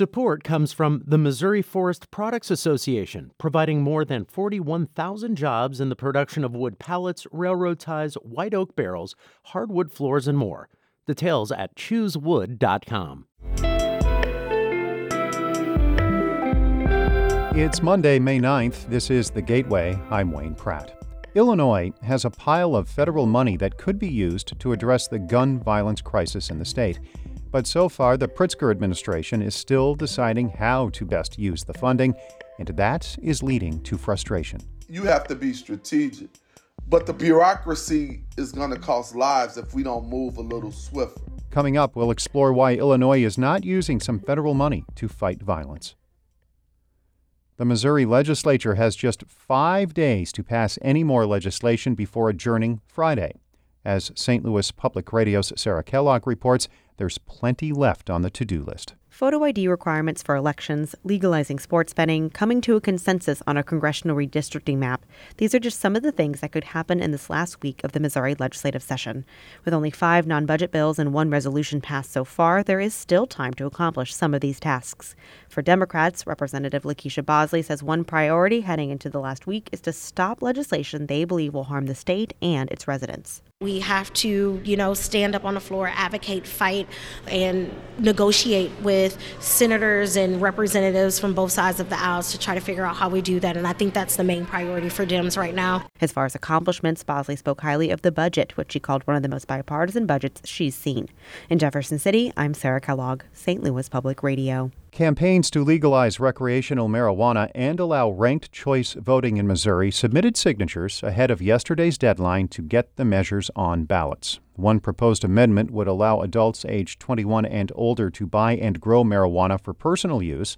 Support comes from the Missouri Forest Products Association, providing more than 41,000 jobs in the production of wood pallets, railroad ties, white oak barrels, hardwood floors, and more. Details at choosewood.com. It's Monday, May 9th. This is The Gateway. I'm Wayne Pratt. Illinois has a pile of federal money that could be used to address the gun violence crisis in the state. But so far, the Pritzker administration is still deciding how to best use the funding, and that is leading to frustration. You have to be strategic, but the bureaucracy is going to cost lives if we don't move a little swifter. Coming up, we'll explore why Illinois is not using some federal money to fight violence. The Missouri legislature has just five days to pass any more legislation before adjourning Friday. As St. Louis Public Radio's Sarah Kellogg reports, there's plenty left on the to do list. Photo ID requirements for elections, legalizing sports betting, coming to a consensus on a congressional redistricting map. These are just some of the things that could happen in this last week of the Missouri legislative session. With only five non budget bills and one resolution passed so far, there is still time to accomplish some of these tasks. For Democrats, Representative LaKeySha Bosley says one priority heading into the last week is to stop legislation they believe will harm the state and its residents. We have to, you know, stand up on the floor, advocate, fight, and negotiate with senators and representatives from both sides of the aisles to try to figure out how we do that. And I think that's the main priority for Dems right now. As far as accomplishments, Bosley spoke highly of the budget, which she called one of the most bipartisan budgets she's seen. In Jefferson City, I'm Sarah Kellogg, St. Louis Public Radio. Campaigns to legalize recreational marijuana and allow ranked choice voting in Missouri submitted signatures ahead of yesterday's deadline to get the measures on ballots. One proposed amendment would allow adults aged 21 and older to buy and grow marijuana for personal use.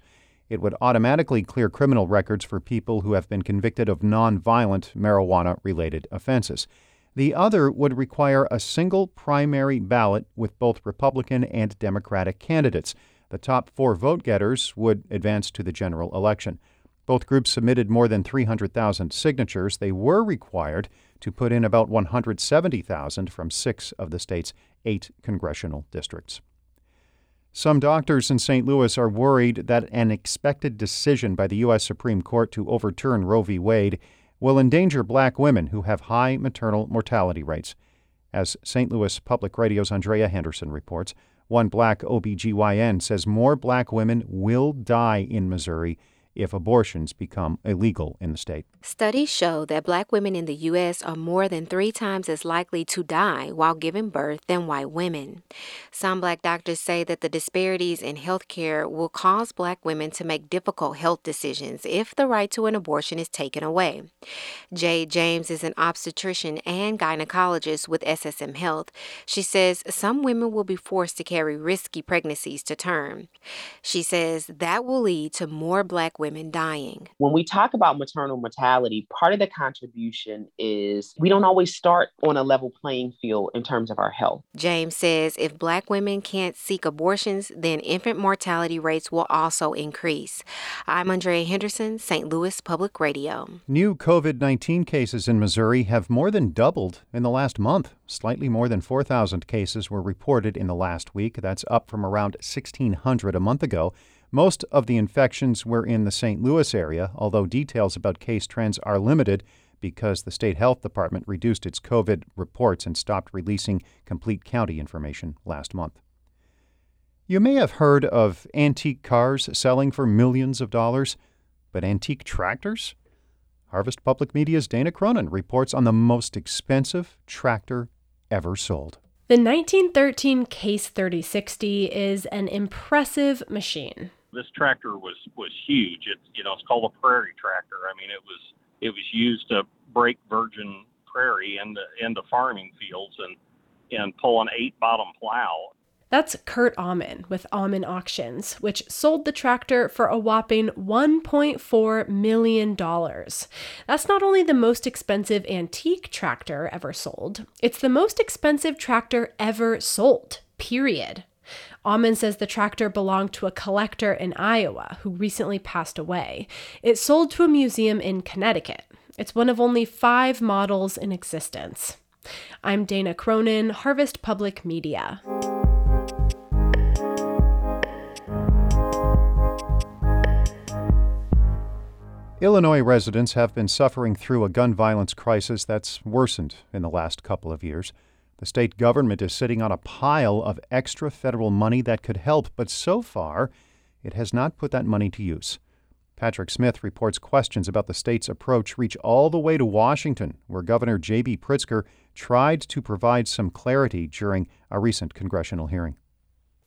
It would automatically clear criminal records for people who have been convicted of nonviolent marijuana related offenses. The other would require a single primary ballot with both Republican and Democratic candidates. The top four vote getters would advance to the general election. Both groups submitted more than 300,000 signatures. They were required to put in about 170,000 from six of the state's eight congressional districts. Some doctors in St. Louis are worried that an expected decision by the U.S. Supreme Court to overturn Roe v. Wade will endanger black women who have high maternal mortality rates. As St. Louis Public Radio's Andrea Henderson reports, one black OBGYN says more black women will die in Missouri if abortions become illegal in the state. Studies show that black women in the U.S. are more than three times as likely to die while giving birth than white women. Some black doctors say that the disparities in health care will cause black women to make difficult health decisions if the right to an abortion is taken away. Jade James is an obstetrician and gynecologist with SSM Health. She says some women will be forced to carry risky pregnancies to term. She says that will lead to more black women dying. When we talk about maternal mortality, part of the contribution is we don't always start on a level playing field in terms of our health. James says if black women can't seek abortions, then infant mortality rates will also increase. I'm Andrea Henderson, St. Louis Public Radio. New COVID 19 cases in Missouri have more than doubled in the last month. Slightly more than 4,000 cases were reported in the last week. That's up from around 1,600 a month ago. Most of the infections were in the St. Louis area, although details about case trends are limited because the state health department reduced its COVID reports and stopped releasing complete county information last month. You may have heard of antique cars selling for millions of dollars, but antique tractors? Harvest Public Media's Dana Cronin reports on the most expensive tractor ever sold. The 1913 Case 3060 is an impressive machine this tractor was was huge. It's you know it's called a prairie tractor. I mean it was it was used to break virgin prairie into into farming fields and and pull an eight bottom plow. That's Kurt Aumann with Aumann Auctions, which sold the tractor for a whopping $1.4 million. That's not only the most expensive antique tractor ever sold, it's the most expensive tractor ever sold, period. Aumann says the tractor belonged to a collector in Iowa who recently passed away. It sold to a museum in Connecticut. It's one of only five models in existence. I'm Dana Cronin, Harvest Public Media. Illinois residents have been suffering through a gun violence crisis that's worsened in the last couple of years. The state government is sitting on a pile of extra federal money that could help, but so far, it has not put that money to use. Patrick Smith reports questions about the state's approach reach all the way to Washington, where Governor J.B. Pritzker tried to provide some clarity during a recent congressional hearing.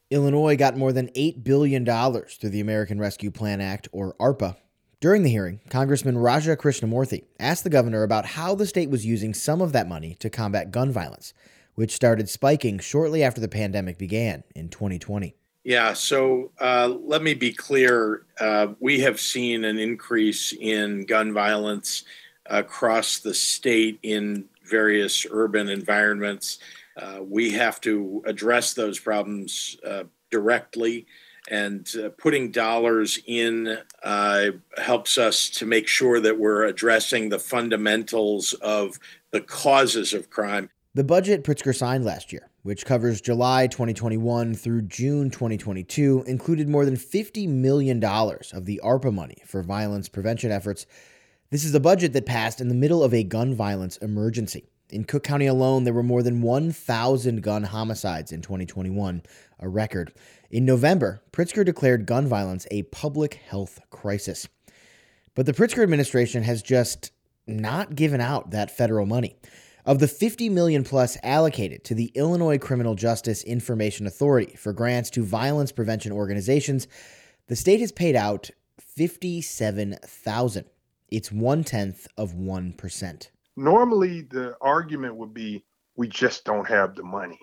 Illinois got more than $8 billion through the American Rescue Plan Act, or ARPA. During the hearing, Congressman Raja Krishnamoorthi asked the governor about how the state was using some of that money to combat gun violence, which started spiking shortly after the pandemic began in 2020. Yeah, so uh, let me be clear. Uh, we have seen an increase in gun violence across the state in various urban environments. Uh, we have to address those problems uh, directly and uh, putting dollars in uh, helps us to make sure that we're addressing the fundamentals of the causes of crime. The budget Pritzker signed last year, which covers July 2021 through June 2022, included more than $50 million of the ARPA money for violence prevention efforts. This is a budget that passed in the middle of a gun violence emergency. In Cook County alone, there were more than 1,000 gun homicides in 2021, a record. In November, Pritzker declared gun violence a public health crisis. But the Pritzker administration has just not given out that federal money. Of the 50 million plus allocated to the Illinois Criminal Justice Information Authority for grants to violence prevention organizations, the state has paid out 57,000. It's one tenth of 1%. Normally, the argument would be we just don't have the money.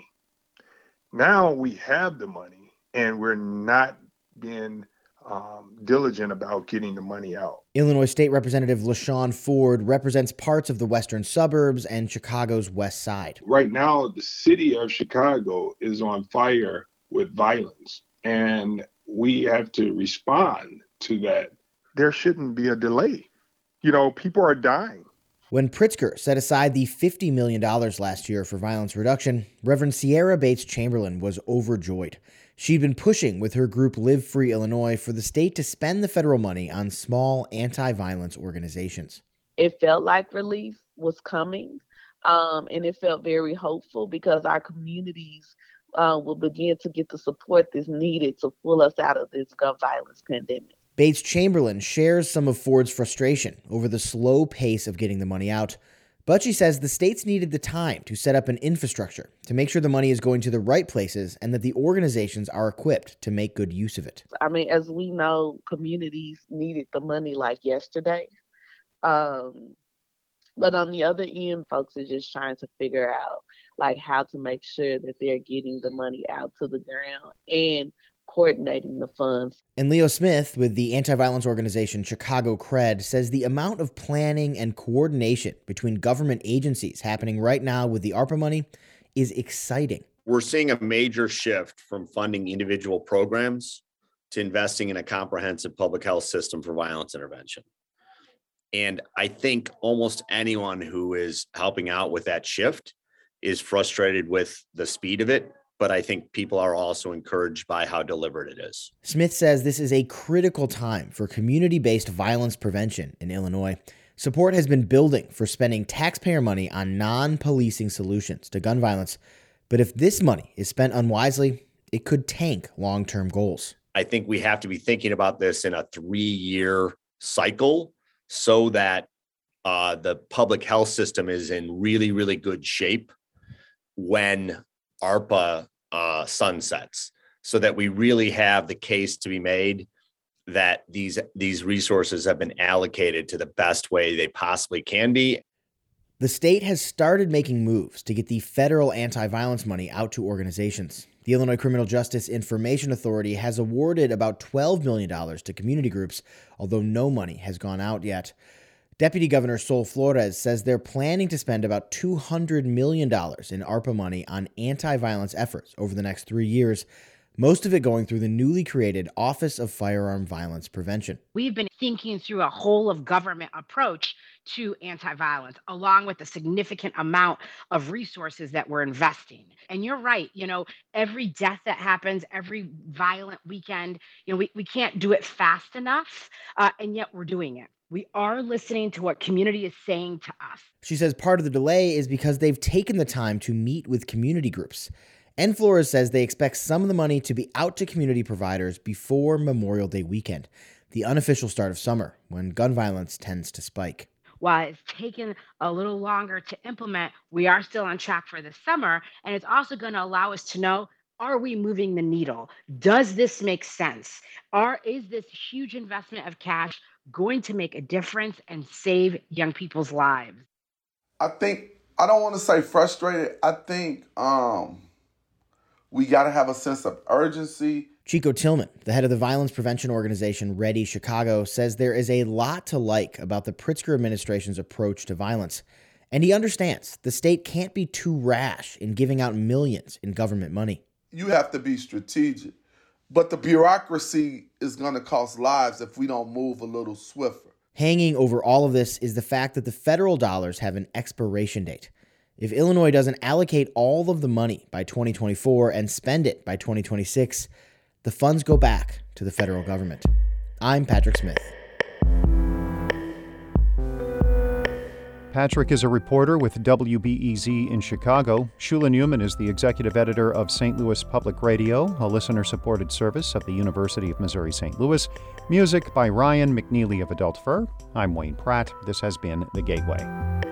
Now we have the money and we're not being um, diligent about getting the money out. Illinois State Representative LaShawn Ford represents parts of the western suburbs and Chicago's west side. Right now, the city of Chicago is on fire with violence, and we have to respond to that. There shouldn't be a delay. You know, people are dying. When Pritzker set aside the $50 million last year for violence reduction, Reverend Ciera Bates Chamberlain was overjoyed. She'd been pushing with her group Live Free Illinois for the state to spend the federal money on small anti violence organizations. It felt like relief was coming, um, and it felt very hopeful because our communities uh, will begin to get the support that's needed to pull us out of this gun violence pandemic. Bates Chamberlain shares some of Ford's frustration over the slow pace of getting the money out. But she says the states needed the time to set up an infrastructure to make sure the money is going to the right places and that the organizations are equipped to make good use of it. I mean, as we know, communities needed the money like yesterday. Um, but on the other end, folks are just trying to figure out like how to make sure that they're getting the money out to the ground and coordinating the funds. And Leo Smith with the anti violence organization Chicago Cred says the amount of planning and coordination between government agencies happening right now with the ARPA money is exciting. We're seeing a major shift from funding individual programs to investing in a comprehensive public health system for violence intervention. And I think almost anyone who is helping out with that shift is frustrated with the speed of it but I think people are also encouraged by how deliberate it is. Smith says this is a critical time for community based violence prevention in Illinois. Support has been building for spending taxpayer money on non policing solutions to gun violence. But if this money is spent unwisely, it could tank long term goals. I think we have to be thinking about this in a three year cycle so that uh, the public health system is in really, really good shape when ARPA uh, sunsets so that we really have the case to be made that these these resources have been allocated to the best way they possibly can be. The state has started making moves to get the federal anti-violence money out to organizations. The Illinois Criminal Justice Information Authority has awarded about $12 million to community groups, although no money has gone out yet. Deputy Governor Sol Flores says they're planning to spend about $200 million in ARPA money on anti violence efforts over the next three years. most of it going through the newly created Office of Firearm Violence Prevention. We've been thinking through a whole of government approach to anti violence, along with a significant amount of resources that we're investing. And you're right, you know, every death that happens, every violent weekend, you know, we, we can't do it fast enough, uh, and yet we're doing it. We are listening to what community is saying to us. She says part of the delay is because they've taken the time to meet with community groups. And Flores says they expect some of the money to be out to community providers before Memorial Day weekend, the unofficial start of summer, when gun violence tends to spike. While it's taken a little longer to implement, we are still on track for the summer. And it's also going to allow us to know are we moving the needle? Does this make sense? Are, is this huge investment of cash going to make a difference and save young people's lives? I think, I don't want to say frustrated. I think um, we got to have a sense of urgency. Chico Tillmon, the head of the violence prevention organization READI Chicago, says there is a lot to like about the Pritzker administration's approach to violence. And he understands the state can't be too rash in giving out millions in government money. You have to be strategic. But the bureaucracy is going to cost lives if we don't move a little swifter. Hanging over all of this is the fact that the federal dollars have an expiration date. If Illinois doesn't allocate all of the money by 2024 and spend it by 2026, the funds go back to the federal government. I'm Patrick Smith. Patrick is a reporter with WBEZ in Chicago. Shula Neuman is the executive editor of St. Louis Public Radio, a listener supported service of the University of Missouri St. Louis. Music by Ryan McNeely of Adult Fur. I'm Wayne Pratt. This has been The Gateway.